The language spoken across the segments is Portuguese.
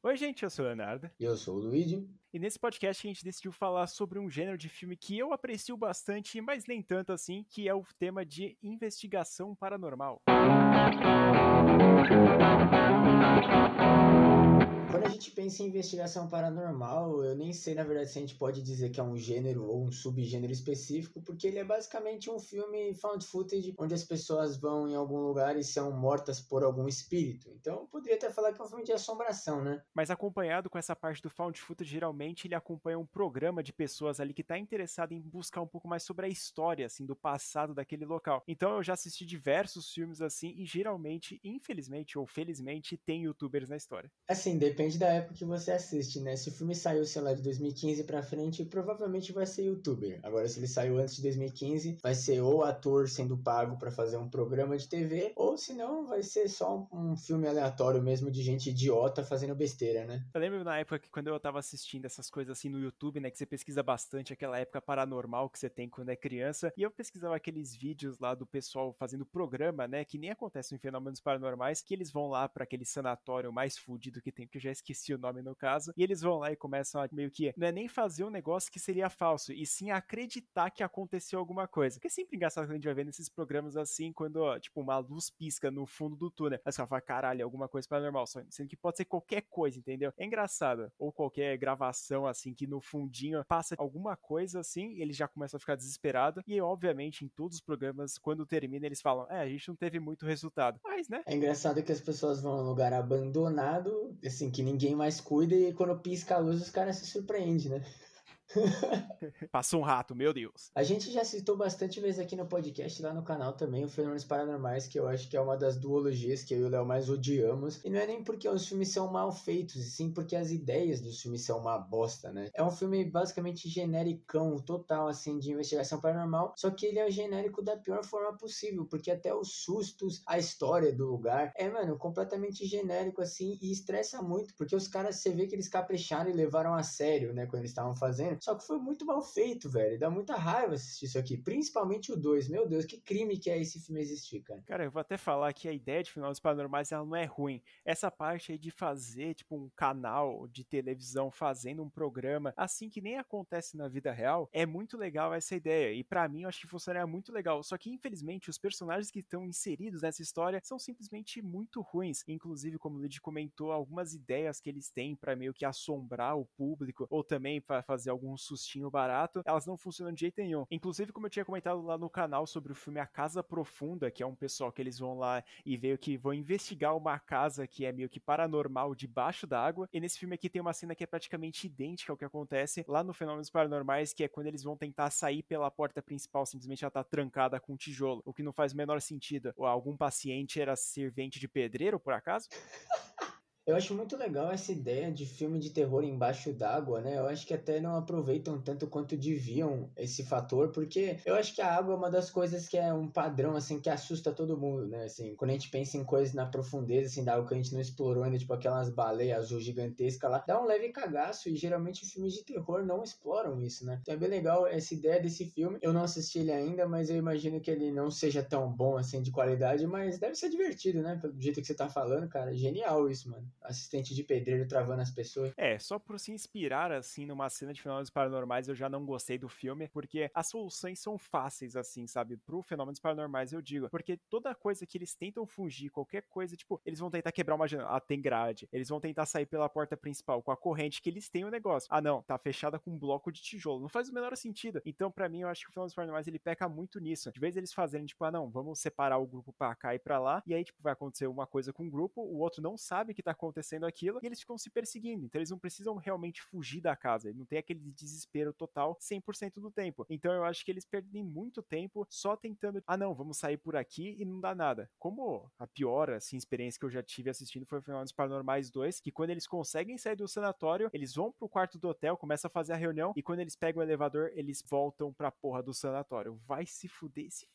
Oi, gente, eu sou o Leonardo. E eu sou o Luigi. E nesse podcast a gente decidiu falar sobre um gênero de filme que eu aprecio bastante, mas nem tanto assim, que é o tema de investigação paranormal. Quando a gente pensa em investigação paranormal, eu nem sei na verdade se a gente pode dizer que é um gênero ou um subgênero específico, porque ele é basicamente um filme found footage onde as pessoas vão em algum lugar e são mortas por algum espírito. Então, eu poderia até falar que é um filme de assombração, né? Mas acompanhado com essa parte do found footage, geralmente ele acompanha um programa de pessoas ali que está interessado em buscar um pouco mais sobre a história, assim, do passado daquele local. Então, eu já assisti diversos filmes assim e geralmente, infelizmente ou felizmente, tem youtubers na história. Assim, depende da época que você assiste, né? Se o filme saiu, sei lá, de 2015 pra frente, provavelmente vai ser youtuber. Agora, se ele saiu antes de 2015, vai ser ou ator sendo pago para fazer um programa de TV, ou se não, vai ser só um filme aleatório mesmo de gente idiota fazendo besteira, né? Eu lembro na época que quando eu tava assistindo essas coisas assim no YouTube, né, que você pesquisa bastante aquela época paranormal que você tem quando é criança, e eu pesquisava aqueles vídeos lá do pessoal fazendo programa, né, que nem acontece em fenômenos paranormais, que eles vão lá para aquele sanatório mais fudido que tem, que já esqueci o nome no caso, e eles vão lá e começam a meio que, não é nem fazer um negócio que seria falso, e sim acreditar que aconteceu alguma coisa. Porque é sempre engraçado quando a gente vai ver nesses programas assim, quando, tipo, uma luz pisca no fundo do túnel. Você fala, caralho, alguma coisa paranormal. Sendo que pode ser qualquer coisa, entendeu? É engraçado. Ou qualquer gravação, assim, que no fundinho passa alguma coisa assim, eles já começam a ficar desesperados. E, obviamente, em todos os programas, quando termina, eles falam, é, a gente não teve muito resultado. Mas, né? É engraçado que as pessoas vão a um lugar abandonado, assim, que ninguém mais cuida, e quando pisca a luz, os caras se surpreendem, né? Passou um rato, meu Deus. A gente já citou bastante vezes aqui no podcast, lá no canal também, o Fenômenos Paranormais, que eu acho que é uma das duologias que eu e o Léo mais odiamos. E não é nem porque os filmes são mal feitos, e sim porque as ideias dos filmes são uma bosta, né? É um filme basicamente genericão, total, assim, de investigação paranormal, só que ele é genérico da pior forma possível, porque até os sustos, a história do lugar, é, mano, completamente genérico, assim, e estressa muito, porque os caras, você vê que eles capricharam e levaram a sério, né, quando eles estavam fazendo, só que foi muito mal feito, velho. Dá muita raiva assistir isso aqui. Principalmente o 2. Meu Deus, que crime que é esse filme existir, cara. Cara, eu vou até falar que a ideia de Fenômenos Paranormais ela não é ruim. Essa parte aí de fazer, tipo, um canal de televisão fazendo um programa, assim que nem acontece na vida real, é muito legal essa ideia. E para mim, eu acho que funcionaria muito legal. Só que, infelizmente, os personagens que estão inseridos nessa história são simplesmente muito ruins. Inclusive, como o Lid comentou, algumas ideias que eles têm para meio que assombrar o público, ou também para fazer algum sustinho barato, elas não funcionam de jeito nenhum. Inclusive, como eu tinha comentado lá no canal sobre o filme A Casa Profunda, que é um pessoal que eles vão lá e veio que vão investigar uma casa que é meio que paranormal debaixo d'água. E nesse filme aqui tem uma cena que é praticamente idêntica ao que acontece lá no Fenômenos Paranormais, que é quando eles vão tentar sair pela porta principal, simplesmente ela tá trancada com um tijolo, o que não faz o menor sentido. Ou algum paciente era servente de pedreiro, por acaso? Eu acho muito legal essa ideia de filme de terror embaixo d'água, né? Eu acho que até não aproveitam tanto quanto deviam esse fator, porque eu acho que a água é uma das coisas que é um padrão, assim, que assusta todo mundo, né? Assim, quando a gente pensa em coisas na profundeza, assim, da água que a gente não explorou ainda, tipo aquelas baleias azul gigantescas lá, dá um leve cagaço e geralmente filmes de terror não exploram isso, né? Então é bem legal essa ideia desse filme. Eu não assisti ele ainda, mas eu imagino que ele não seja tão bom, assim, de qualidade, mas deve ser divertido, né? Do jeito que você tá falando, cara. Genial isso, mano assistente de pedreiro travando as pessoas. É, só por se inspirar, assim, numa cena de fenômenos paranormais, eu já não gostei do filme, porque as soluções são fáceis, assim, sabe? Pro fenômenos paranormais, eu digo. Porque toda coisa que eles tentam fugir, qualquer coisa, tipo, eles vão tentar quebrar uma janela. Ah, tem grade. Eles vão tentar sair pela porta principal com a corrente que eles têm o negócio. Ah, não, tá fechada com um bloco de tijolo. Não faz o menor sentido. Então, para mim, eu acho que o fenômenos paranormais ele peca muito nisso. De vez eles fazerem, tipo, ah, não, vamos separar o grupo pra cá e pra lá. E aí, tipo, vai acontecer uma coisa com o grupo, o outro não sabe que tá acontecendo aquilo e eles ficam se perseguindo. Então eles não precisam realmente fugir da casa. Não tem aquele desespero total 100% do tempo. Então eu acho que eles perdem muito tempo só tentando, ah não, vamos sair por aqui e não dá nada. Como a pior assim, experiência que eu já tive assistindo foi o Fenômenos Paranormais 2, que quando eles conseguem sair do sanatório, eles vão pro quarto do hotel, começam a fazer a reunião e quando eles pegam o elevador, eles voltam pra porra do sanatório. Vai se fuder esse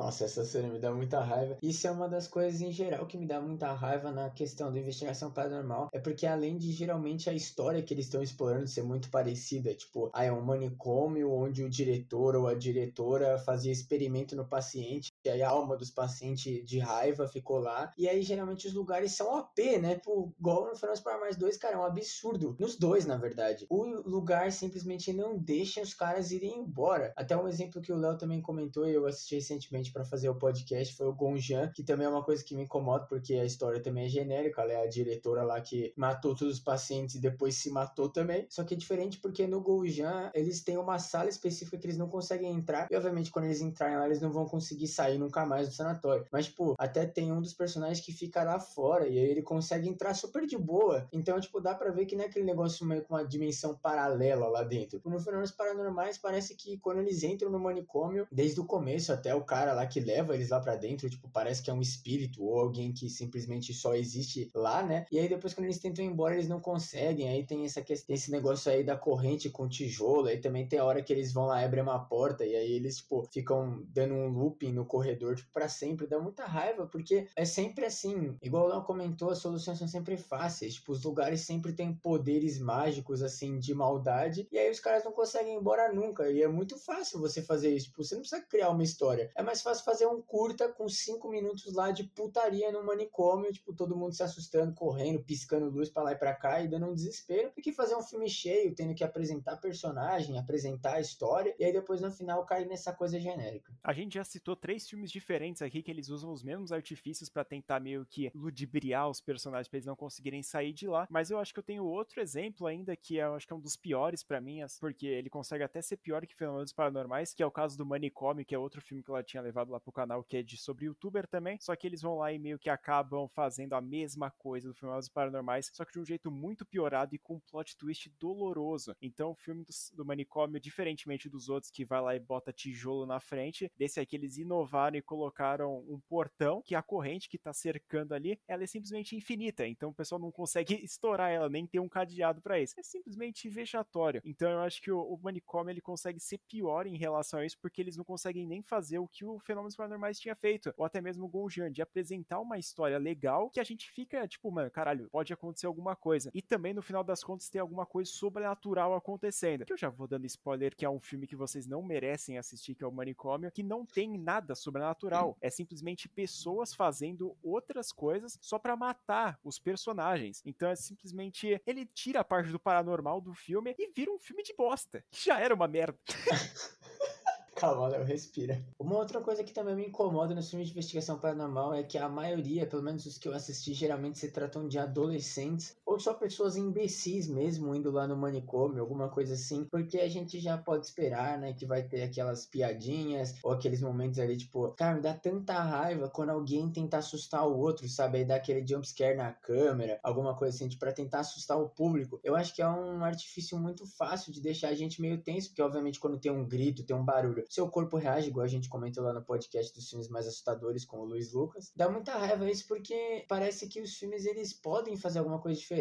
Nossa, essa cena me dá muita raiva. Isso é uma das coisas em geral que me dá muita raiva na questão da investigação paranormal. É porque além de geralmente a história que eles estão explorando ser muito parecida, tipo, ah, é um manicômio onde o diretor ou a diretora fazia experimento no paciente e aí a alma dos pacientes de raiva ficou lá. E aí geralmente os lugares são OP, né? Tipo, igual no Final para mais dois, cara, é um absurdo. Nos dois, na verdade. O lugar simplesmente não deixa os caras irem embora. Até um exemplo que o Léo também comentou e eu assisti recentemente para fazer o podcast foi o Gonjan, que também é uma coisa que me incomoda porque a história também é genérica. Ela é a diretora lá que matou todos os pacientes e depois se matou também. Só que é diferente porque no Gonjan eles têm uma sala específica que eles não conseguem entrar. E obviamente quando eles entrarem lá eles não vão conseguir sair nunca mais do sanatório. Mas, tipo, até tem um dos personagens que fica lá fora e aí ele consegue entrar super de boa. Então, tipo, dá pra ver que não é aquele negócio meio com uma dimensão paralela lá dentro. No Fenômenos Paranormais, parece que quando eles entram no manicômio, desde o começo até o cara lá que leva eles lá pra dentro, tipo, parece que é um espírito ou alguém que simplesmente só existe lá, né? E aí depois quando eles tentam ir embora, eles não conseguem. Aí tem essa questão, esse negócio aí da corrente com tijolo. Aí também tem a hora que eles vão lá, abrem uma porta e aí eles, tipo, ficam dando um looping no corredor, tipo, pra sempre. Dá muita raiva, porque é sempre assim. Igual o Léo comentou, as soluções são sempre fáceis. Tipo, os lugares sempre têm poderes mágicos, assim, de maldade. E aí os caras não conseguem ir embora nunca. E é muito fácil você fazer isso. Tipo, você não precisa criar uma história. É mais fácil fazer um curta com cinco minutos lá de putaria no manicômio. Tipo, todo mundo se assustando, correndo, piscando luz para lá e pra cá e dando um desespero. Do que fazer um filme cheio, tendo que apresentar personagem, apresentar a história. E aí depois no final cair nessa coisa genérica. A gente já citou três filmes diferentes aqui que eles usam os mesmos artifícios para tentar meio que ludibriar os personagens pra eles não conseguirem sair de lá. Mas eu acho que eu tenho outro exemplo ainda que eu acho que é um dos piores para mim, porque ele consegue até ser pior que Fenômenos Paranormais, que é o caso do Manicômio, que é outro filme que ela tinha levado lá pro canal, que é de sobre youtuber também. Só que eles vão lá e meio que acabam fazendo a mesma coisa do Fenômenos Paranormais, só que de um jeito muito piorado e com um plot twist doloroso. Então o filme do, do Manicômio, diferentemente dos outros que vai lá e bota tijolo na frente, desse aqui eles inovaram e colocaram um portão que a corrente que tá cercando ali, ela é simplesmente infinita. Então o pessoal não consegue estourar ela, nem ter um cadeado para isso. É simplesmente vexatório. Então eu acho que o, o manicômio ele consegue ser pior em relação a isso, porque eles não conseguem nem fazer o que o Fenômenos Paranormais tinha feito, ou até mesmo o Gonjan, de apresentar uma história legal que a gente fica tipo, mano, caralho, pode acontecer alguma coisa. E também no final das contas tem alguma coisa sobrenatural acontecendo. Que eu já vou dando spoiler que é um filme que vocês não merecem assistir, que é o Manicômio, que não tem nada sobrenatural. É simplesmente pessoas fazendo outras coisas só para matar os personagens. Então é simplesmente ele tira a parte do paranormal do filme e vira um filme de bosta. Que já era uma merda. Calma, Léo, respira. Uma outra coisa que também me incomoda nos filmes de investigação paranormal é que a maioria, pelo menos os que eu assisti, geralmente se tratam de adolescentes ou só pessoas imbecis mesmo indo lá no manicômio, alguma coisa assim, porque a gente já pode esperar, né, que vai ter aquelas piadinhas ou aqueles momentos ali, tipo, cara, me dá tanta raiva quando alguém tenta assustar o outro, sabe? Aí dá aquele jumpscare na câmera, alguma coisa assim, tipo, pra tentar assustar o público. Eu acho que é um artifício muito fácil de deixar a gente meio tenso, porque obviamente quando tem um grito, tem um barulho, seu corpo reage, igual a gente comentou lá no podcast dos filmes mais assustadores com o Luiz Lucas. Dá muita raiva isso porque parece que os filmes eles podem fazer alguma coisa diferente,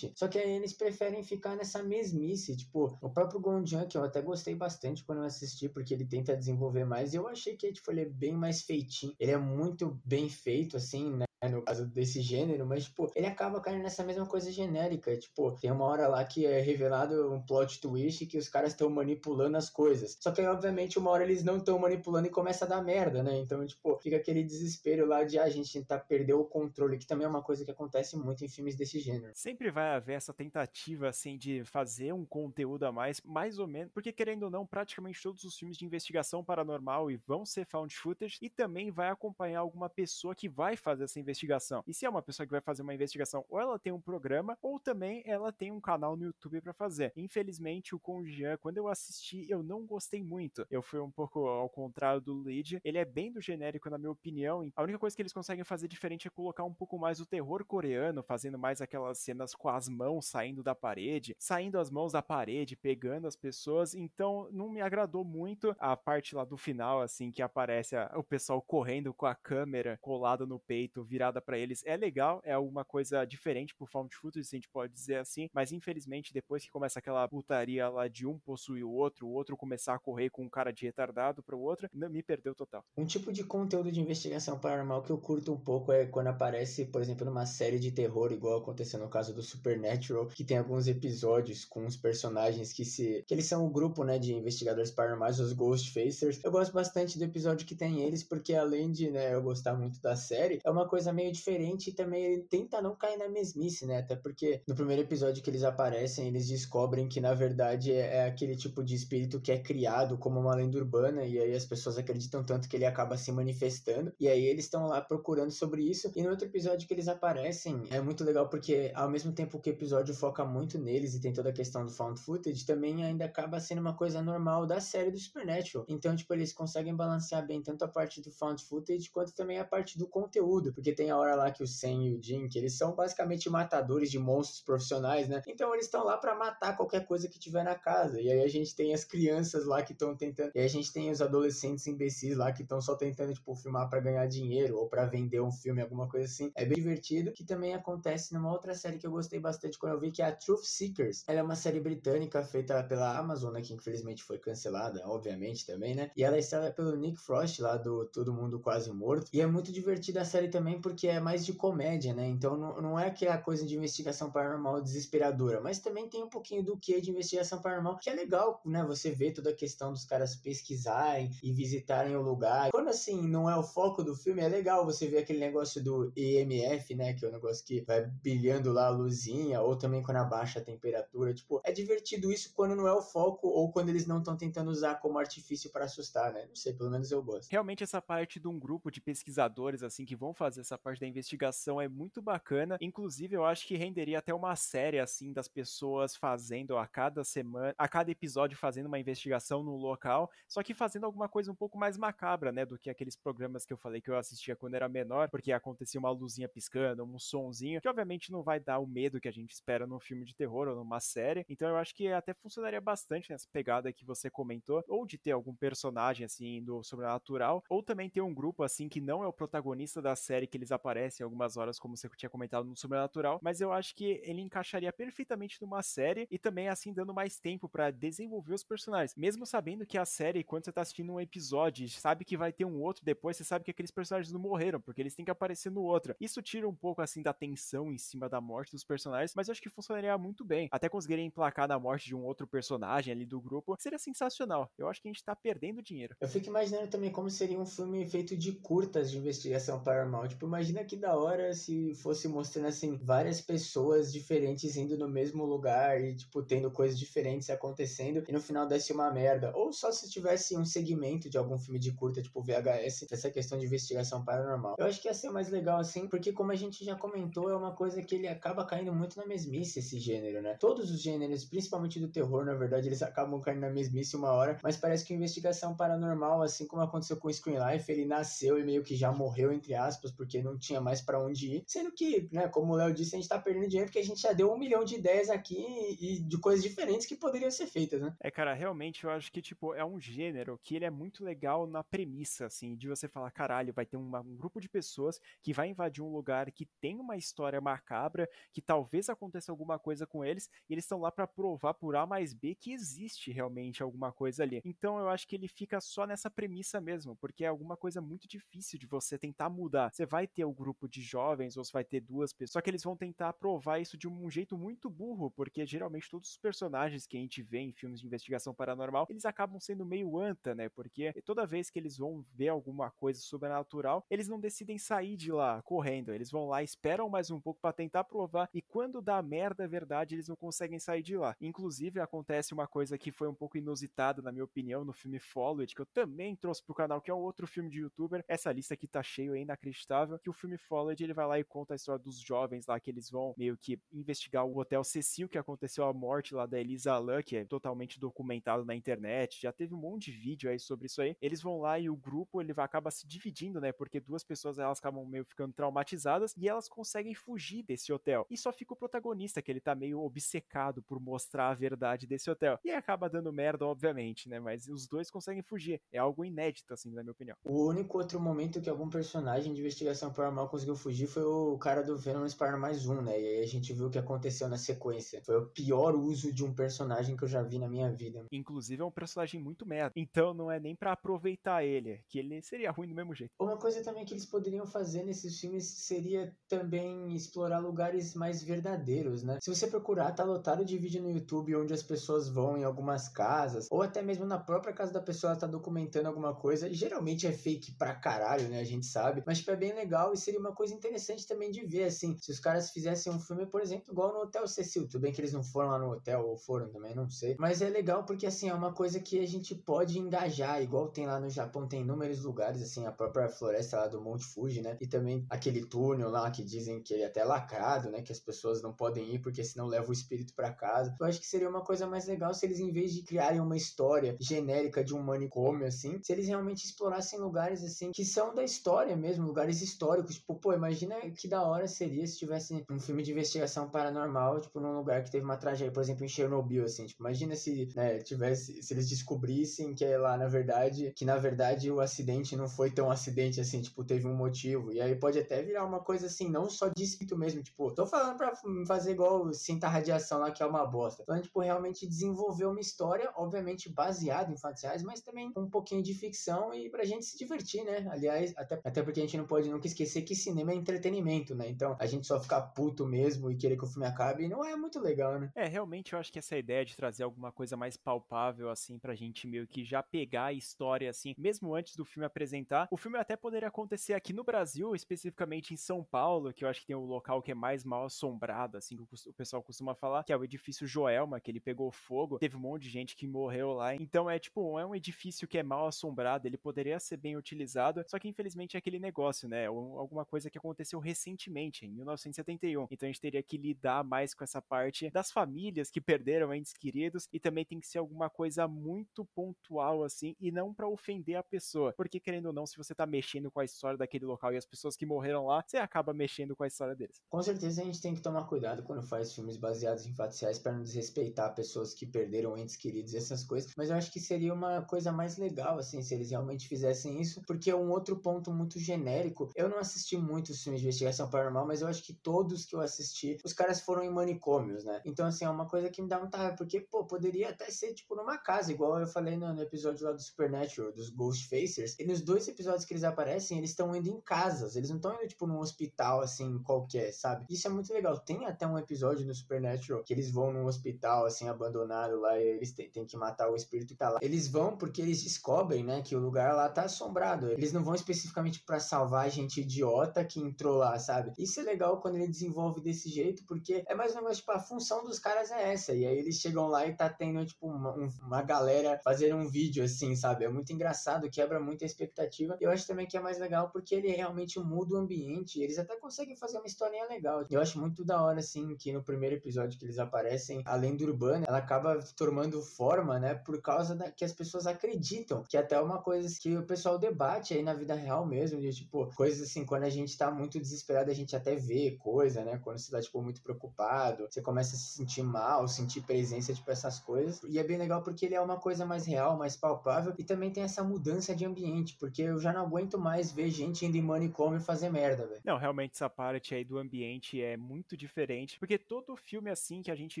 só que aí eles preferem ficar nessa mesmice. Tipo, o próprio Gondian, que eu até gostei bastante quando eu assisti, porque ele tenta desenvolver mais, eu achei que tipo, ele é bem mais feitinho. Ele é muito bem feito, assim, né? No caso desse gênero, mas, tipo, ele acaba caindo nessa mesma coisa genérica. Tipo, tem uma hora lá que é revelado um plot twist que os caras estão manipulando as coisas. Só que aí, obviamente, uma hora eles não estão manipulando e começa a dar merda, né? Então, tipo, fica aquele desespero lá de ah, a gente tentar perder o controle, que também é uma coisa que acontece muito em filmes desse gênero. Sempre vai haver essa tentativa, assim, de fazer um conteúdo a mais, mais ou menos, porque querendo ou não, praticamente todos os filmes de investigação paranormal e vão ser found footage e também vai acompanhar alguma pessoa que vai fazer essa investigação investigação. E se é uma pessoa que vai fazer uma investigação, ou ela tem um programa, ou também ela tem um canal no YouTube para fazer. Infelizmente, o Conjan, quando eu assisti, eu não gostei muito. Eu fui um pouco ao contrário do Lead. Ele é bem do genérico, na minha opinião. A única coisa que eles conseguem fazer diferente é colocar um pouco mais o terror coreano, fazendo mais aquelas cenas com as mãos saindo da parede, saindo as mãos da parede, pegando as pessoas. Então, não me agradou muito a parte lá do final, assim, que aparece a, o pessoal correndo com a câmera colada no peito, vira virada para eles é legal, é alguma coisa diferente pro found footage, se a gente pode dizer assim, mas infelizmente depois que começa aquela putaria lá de um possuir o outro, o outro começar a correr com um cara de retardado pro outro, me perdeu total. Um tipo de conteúdo de investigação paranormal que eu curto um pouco é quando aparece, por exemplo, numa série de terror, igual aconteceu no caso do Supernatural, que tem alguns episódios com os personagens que se. que eles são o grupo, né, de investigadores paranormais, os Ghostfacers. Eu gosto bastante do episódio que tem eles, porque além de, né, eu gostar muito da série, é uma coisa meio diferente e também ele tenta não cair na mesmice, né? Até porque no primeiro episódio que eles aparecem, eles descobrem que na verdade é, é aquele tipo de espírito que é criado como uma lenda urbana, e aí as pessoas acreditam tanto que ele acaba se manifestando, e aí eles estão lá procurando sobre isso. E no outro episódio que eles aparecem, é muito legal porque ao mesmo tempo que o episódio foca muito neles e tem toda a questão do found footage, também ainda acaba sendo uma coisa normal da série do Supernatural. Então, tipo, eles conseguem balancear bem tanto a parte do found footage quanto também a parte do conteúdo, porque tem a hora lá que o Sam e o Jim, que eles são basicamente matadores de monstros profissionais, né? Então eles estão lá para matar qualquer coisa que tiver na casa. E aí a gente tem as crianças lá que estão tentando, e a gente tem os adolescentes imbecis lá que estão só tentando tipo filmar para ganhar dinheiro ou para vender um filme, alguma coisa assim. É bem divertido, que também acontece numa outra série que eu gostei bastante quando eu vi que é a Truth Seekers. Ela é uma série britânica feita pela Amazon, né, que infelizmente foi cancelada, obviamente também, né? E ela é estrela pelo Nick Frost lá do Todo Mundo Quase Morto. E é muito divertida a série também porque é mais de comédia, né? Então não, não é aquela coisa de investigação paranormal desesperadora, mas também tem um pouquinho do que de investigação paranormal, que é legal, né? Você vê toda a questão dos caras pesquisarem e visitarem o lugar. Quando assim não é o foco do filme, é legal você ver aquele negócio do EMF, né? Que é o um negócio que vai brilhando lá a luzinha, ou também quando abaixa a temperatura. Tipo, é divertido isso quando não é o foco ou quando eles não estão tentando usar como artifício para assustar, né? Não sei, pelo menos eu gosto. Realmente essa parte de um grupo de pesquisadores assim que vão fazer essa parte da investigação é muito bacana. Inclusive, eu acho que renderia até uma série assim das pessoas fazendo a cada semana, a cada episódio fazendo uma investigação no local, só que fazendo alguma coisa um pouco mais macabra, né, do que aqueles programas que eu falei que eu assistia quando era menor, porque acontecia uma luzinha piscando, um sonzinho, que obviamente não vai dar o medo que a gente espera num filme de terror ou numa série. Então eu acho que até funcionaria bastante nessa pegada que você comentou, ou de ter algum personagem assim do sobrenatural, ou também ter um grupo assim que não é o protagonista da série que eles aparecem algumas horas, como você tinha comentado no sobrenatural, mas eu acho que ele encaixaria perfeitamente numa série e também assim dando mais tempo para desenvolver os personagens, mesmo sabendo que a série quando você tá assistindo um episódio, sabe que vai ter um outro depois, você sabe que aqueles personagens não morreram, porque eles têm que aparecer no outro. Isso tira um pouco assim da tensão em cima da morte dos personagens, mas eu acho que funcionaria muito bem. Até conseguirem emplacar na morte de um outro personagem ali do grupo, seria sensacional. Eu acho que a gente tá perdendo dinheiro. Eu fico imaginando também como seria um filme feito de curtas de investigação paranormal. Tipo, imagina que da hora se fosse mostrando assim várias pessoas diferentes indo no mesmo lugar e tipo tendo coisas diferentes acontecendo e no final desse uma merda. Ou só se tivesse um segmento de algum filme de curta, tipo VHS, essa questão de investigação paranormal. Eu acho que ia ser mais legal assim, porque como a gente já comentou, é uma coisa que ele acaba caindo muito na mesmice esse gênero, né? Todos os gêneros, principalmente do terror, na verdade, eles acabam caindo na mesmice uma hora, mas parece que investigação paranormal, assim como aconteceu com o Screen Life, ele nasceu e meio que já morreu entre aspas, porque não tinha mais para onde ir. Sendo que, né, como o Léo disse, a gente tá perdendo dinheiro porque a gente já deu um milhão de ideias aqui e de coisas diferentes que poderiam ser feitas, né? É, cara, realmente eu acho que, tipo, é um gênero que ele é muito legal na premissa, assim, de você falar, caralho, vai ter uma, um grupo de pessoas que vai invadir um lugar que tem uma história macabra, que talvez aconteça alguma coisa com eles, e eles estão lá para provar por A mais B que existe realmente alguma coisa ali. Então eu acho que ele fica só nessa premissa mesmo, porque é alguma coisa muito difícil de você tentar mudar. Você vai ter o um grupo de jovens, ou você vai ter duas pessoas, só que eles vão tentar provar isso de um jeito muito burro, porque geralmente todos os personagens que a gente vê em filmes de investigação paranormal, eles acabam sendo meio anta, né? Porque toda vez que eles vão ver alguma coisa sobrenatural, eles não decidem sair de lá correndo, eles vão lá, esperam mais um pouco para tentar provar, e quando dá merda, é verdade, eles não conseguem sair de lá. Inclusive, acontece uma coisa que foi um pouco inusitada, na minha opinião, no filme Followed, que eu também trouxe pro canal, que é um outro filme de youtuber. Essa lista aqui tá cheio, é inacreditável, que o filme Followed, ele vai lá e conta a história dos jovens lá, que eles vão meio que investigar o Hotel Cecil, que aconteceu a morte lá da Elisa Lam, que é totalmente documentado na internet, já teve um monte de vídeo aí sobre isso aí. Eles vão lá e o grupo, ele vai acaba se dividindo, né, porque duas pessoas, elas acabam meio ficando traumatizadas, e elas conseguem fugir desse hotel. E só fica o protagonista, que ele tá meio obcecado por mostrar a verdade desse hotel. E acaba dando merda, obviamente, né? Mas os dois conseguem fugir. É algo inédito, assim, na minha opinião. O único outro momento que algum personagem de investigação Investigação Paranormal conseguiu fugir foi o cara do Venom Spider mais um, né? E aí a gente viu o que aconteceu na sequência. Foi o pior uso de um personagem que eu já vi na minha vida. Inclusive é um personagem muito merda. Então não é nem para aproveitar ele, que ele seria ruim do mesmo jeito. Uma coisa também que eles poderiam fazer nesses filmes seria também explorar lugares mais verdadeiros, né? Se você procurar, tá lotado de vídeo no YouTube onde as pessoas vão em algumas casas, ou até mesmo na própria casa da pessoa ela tá documentando alguma coisa. Geralmente é fake pra caralho, né? A gente sabe. Mas, tipo, é bem legal e seria uma coisa interessante também de ver, assim. Se os caras fizessem um filme, por exemplo, igual no Hotel Cecil. Tudo bem que eles não foram lá no hotel, ou foram também, não sei. Mas é legal porque, assim, é uma coisa que a gente pode engajar. Igual tem lá no Japão, tem inúmeros lugares, assim, a própria floresta lá do Monte Fuji, né? E também aquele túnel lá que dizem que ele é até lacrado, né? Que as pessoas não podem ir porque senão leva o espírito para casa. Eu acho que seria uma coisa mais legal se eles, em vez de criarem uma história genérica de um manicômio, assim, se eles realmente explorassem lugares, assim, que são da história mesmo, lugares históricos. Tipo, pô, imagina que da hora seria se tivesse um filme de investigação paranormal, tipo, num lugar que teve uma tragédia, por exemplo, em Chernobyl, assim. Tipo, imagina se, né, tivesse, se eles descobrissem que é lá, na verdade, que na verdade o acidente não foi tão acidente assim, tipo, teve um motivo. E aí pode até virar uma coisa assim, não só de espírito mesmo, tipo, tô falando pra fazer igual Sinta Radiação lá, que é uma bosta. Falando, tipo, realmente desenvolver uma história, obviamente baseada em fatos reais, mas também um pouquinho de ficção e pra gente se divertir, né? Aliás, até, até porque a gente não pode nunca esquecer que cinema é entretenimento, né? Então, a gente só ficar puto mesmo e querer que o filme acabe não é muito legal, né? É, realmente eu acho que essa ideia de trazer alguma coisa mais palpável, assim, pra gente meio que já pegar a história, assim, mesmo antes do filme apresentar, o filme até poderia acontecer aqui no Brasil, especificamente em São Paulo, que eu acho que tem o local que é mais mal assombrado, assim, que o pessoal costuma falar, que é o edifício Joelma, que ele pegou fogo, teve um monte de gente que morreu lá. Então é tipo, é um edifício que é mal assombrado, ele poderia ser bem utilizado, só que infelizmente é aquele negócio, né? Alguma coisa que aconteceu recentemente, em 1971. Então a gente teria que lidar mais com essa parte das famílias que perderam entes queridos e também tem que ser alguma coisa muito pontual assim e não para ofender a pessoa, porque querendo ou não, se você tá mexendo com a história daquele local e as pessoas que morreram lá, você acaba mexendo com a história deles. Com certeza a gente tem que tomar cuidado quando faz filmes baseados em fatos reais para não desrespeitar pessoas que perderam entes queridos e essas coisas, mas eu acho que seria uma coisa mais legal assim se eles realmente fizessem isso, porque é um outro ponto muito genérico. Eu não assisti muitos filmes de investigação paranormal, mas eu acho que todos que eu assisti, os caras foram em manicômios, né? Então assim, é uma coisa que me dá muita raiva, porque pô, poderia até ser tipo numa casa, igual eu falei no, no episódio lá do Supernatural, dos Ghostfacers, e nos dois episódios que eles aparecem, eles estão indo em casas, eles não estão indo tipo num hospital assim qualquer, sabe? Isso é muito legal. Tem até um episódio no Supernatural que eles vão num hospital assim abandonado lá e eles têm, têm que matar o espírito que tá lá. Eles vão porque eles descobrem, né, que o lugar lá tá assombrado. Eles não vão especificamente para salvar a gente idiota que entrou lá, sabe? Isso é legal quando ele desenvolve desse jeito, porque é mais ou menos tipo a função dos caras é essa. E aí eles chegam lá e tá tendo tipo uma, uma galera fazendo um vídeo assim, sabe? É muito engraçado, quebra muita expectativa. Eu acho também que é mais legal porque ele realmente muda o ambiente. Eles até conseguem fazer uma historinha legal. Eu acho muito da hora, assim, que no primeiro episódio que eles aparecem, a lenda urbana, ela acaba tomando forma, né? Por causa da, que as pessoas acreditam. Que até é uma coisa que o pessoal debate aí na vida real mesmo. De tipo, coisas assim, quando a gente tá muito desesperado, a gente até vê coisa, né? Quando você tá, tipo, muito preocupado, você começa a se sentir mal, sentir presença, tipo, essas coisas. E é bem legal porque ele é uma coisa mais real, mais palpável. E também tem essa mudança de ambiente, porque eu já não aguento mais ver gente indo em manicômio fazer merda, velho. Não, realmente essa parte aí do ambiente é muito diferente, porque todo filme assim que a gente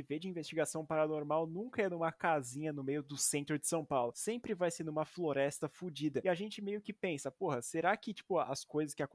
vê de investigação paranormal nunca é numa casinha no meio do centro de São Paulo. Sempre vai ser numa floresta fodida. E a gente meio que pensa, porra, será que, tipo, as coisas que acontecem,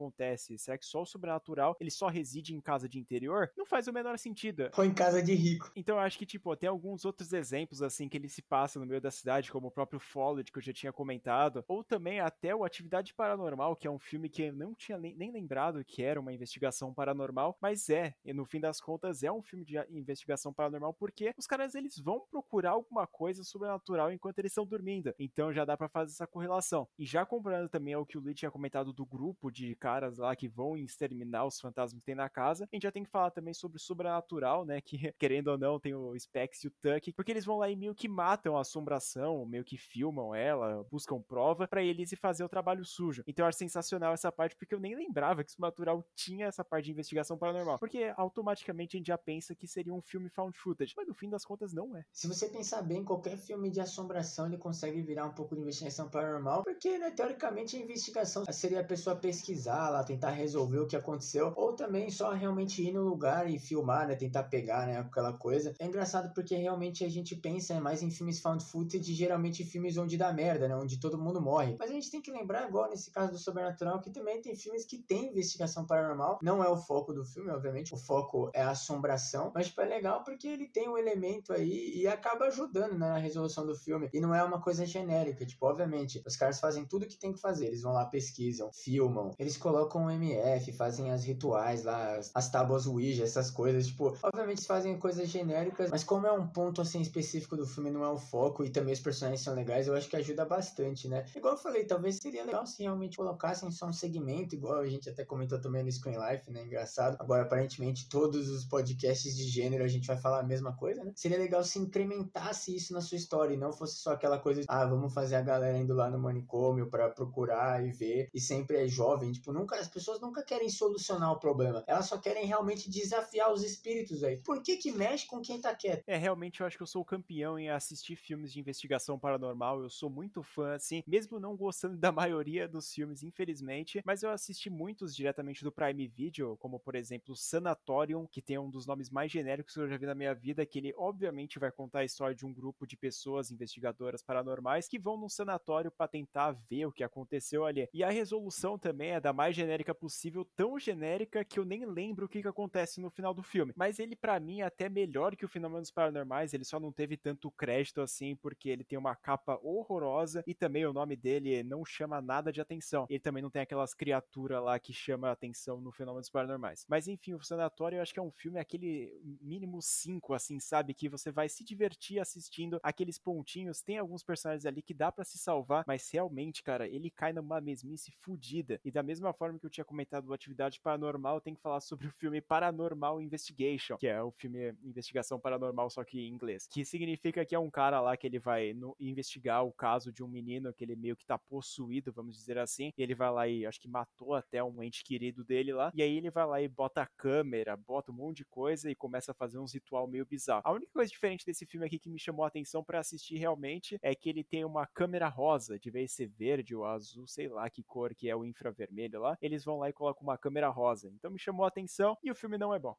será que só o sobrenatural ele só reside em casa de interior? Não faz o menor sentido. Ou em casa de rico. Então eu acho que, tipo, tem alguns outros exemplos assim que ele se passa no meio da cidade, como o próprio Followed, que eu já tinha comentado, ou também até o Atividade Paranormal, que é um filme que eu não tinha nem lembrado que era uma investigação paranormal, mas é, e no fim das contas é um filme de investigação paranormal porque os caras eles vão procurar alguma coisa sobrenatural enquanto eles estão dormindo. Então já dá para fazer essa correlação. E já comparando também ao que o Lee tinha comentado do grupo de caras lá que vão exterminar os fantasmas que tem na casa, a gente já tem que falar também sobre o sobrenatural, né, que querendo ou não tem o Specs e o Tuck, porque eles vão lá e meio que matam a assombração, meio que filmam ela, buscam prova para eles e fazer o trabalho sujo. Então eu acho sensacional essa parte porque eu nem lembrava que o sobrenatural tinha essa parte de investigação paranormal, porque automaticamente a gente já pensa que seria um filme found footage, mas no fim das contas não é. Se você pensar bem, qualquer filme de assombração ele consegue virar um pouco de investigação paranormal, porque, né, teoricamente a investigação seria a pessoa pesquisar lá, tentar resolver o que aconteceu, ou também só realmente ir no lugar e filmar, né? Tentar pegar, né? Aquela coisa. É engraçado porque realmente a gente pensa mais em filmes found footage, geralmente filmes onde dá merda, né? Onde todo mundo morre. Mas a gente tem que lembrar agora, nesse caso do Sobrenatural, que também tem filmes que tem investigação paranormal. Não é o foco do filme, obviamente. O foco é a assombração. Mas, tipo, é legal porque ele tem um elemento aí e acaba ajudando né, na resolução do filme. E não é uma coisa genérica. Tipo, obviamente, os caras fazem tudo que tem que fazer. Eles vão lá, pesquisam, filmam, eles colocam MF, fazem as rituais lá, as, as tábuas Ouija, essas coisas. Tipo, obviamente fazem coisas genéricas, mas como é um ponto assim específico do filme, não é o foco e também os personagens são legais, eu acho que ajuda bastante, né? Igual eu falei, talvez seria legal se realmente colocassem só um segmento, igual a gente até comentou também no Screen Life, né? Engraçado. Agora, aparentemente, todos os podcasts de gênero a gente vai falar a mesma coisa, né? Seria legal se incrementasse isso na sua história e não fosse só aquela coisa de, ah, vamos fazer a galera indo lá no manicômio para procurar e ver, e sempre é jovem, tipo, nunca, as pessoas nunca querem solucionar o problema, elas só querem realmente desafiar os espíritos aí. Por que que mexe com quem tá quieto? É, realmente eu acho que eu sou o campeão em assistir filmes de investigação paranormal, eu sou muito fã, assim, mesmo não gostando da maioria dos filmes, infelizmente, mas eu assisti muitos diretamente do Prime Video, como por exemplo Sanatorium, que tem um dos nomes mais genéricos que eu já vi na minha vida, que ele obviamente vai contar a história de um grupo de pessoas investigadoras paranormais que vão num sanatório para tentar ver o que aconteceu ali. E a resolução também é da mais genérica possível, tão genérica que eu nem lembro o que, que acontece no final do filme. Mas ele para mim é até melhor que o Fenômenos Paranormais, ele só não teve tanto crédito assim porque ele tem uma capa horrorosa e também o nome dele não chama nada de atenção. Ele também não tem aquelas criaturas lá que chama atenção no Fenômenos Paranormais. Mas enfim, o Sanatório eu acho que é um filme aquele mínimo 5 assim, sabe, que você vai se divertir assistindo aqueles pontinhos. Tem alguns personagens ali que dá para se salvar, mas realmente, cara, ele cai numa mesmice fodida. E da mesma forma que eu tinha comentado do Atividade Paranormal, tem que falar sobre o filme Paranormal Investigation, que é o filme Investigação Paranormal, só que em inglês. Que significa que é um cara lá que ele vai no, investigar o caso de um menino que ele meio que tá possuído, vamos dizer assim. Ele vai lá e acho que matou até um ente querido dele lá. E aí ele vai lá e bota a câmera, bota um monte de coisa e começa a fazer uns ritual meio bizarro. A única coisa diferente desse filme aqui que me chamou a atenção para assistir realmente é que ele tem uma câmera rosa, de vez ser verde ou azul, sei lá que cor que é o infravermelho lá. Eles vão lá e colocam uma câmera rosa. Então me chamou a atenção e o filme não é bom.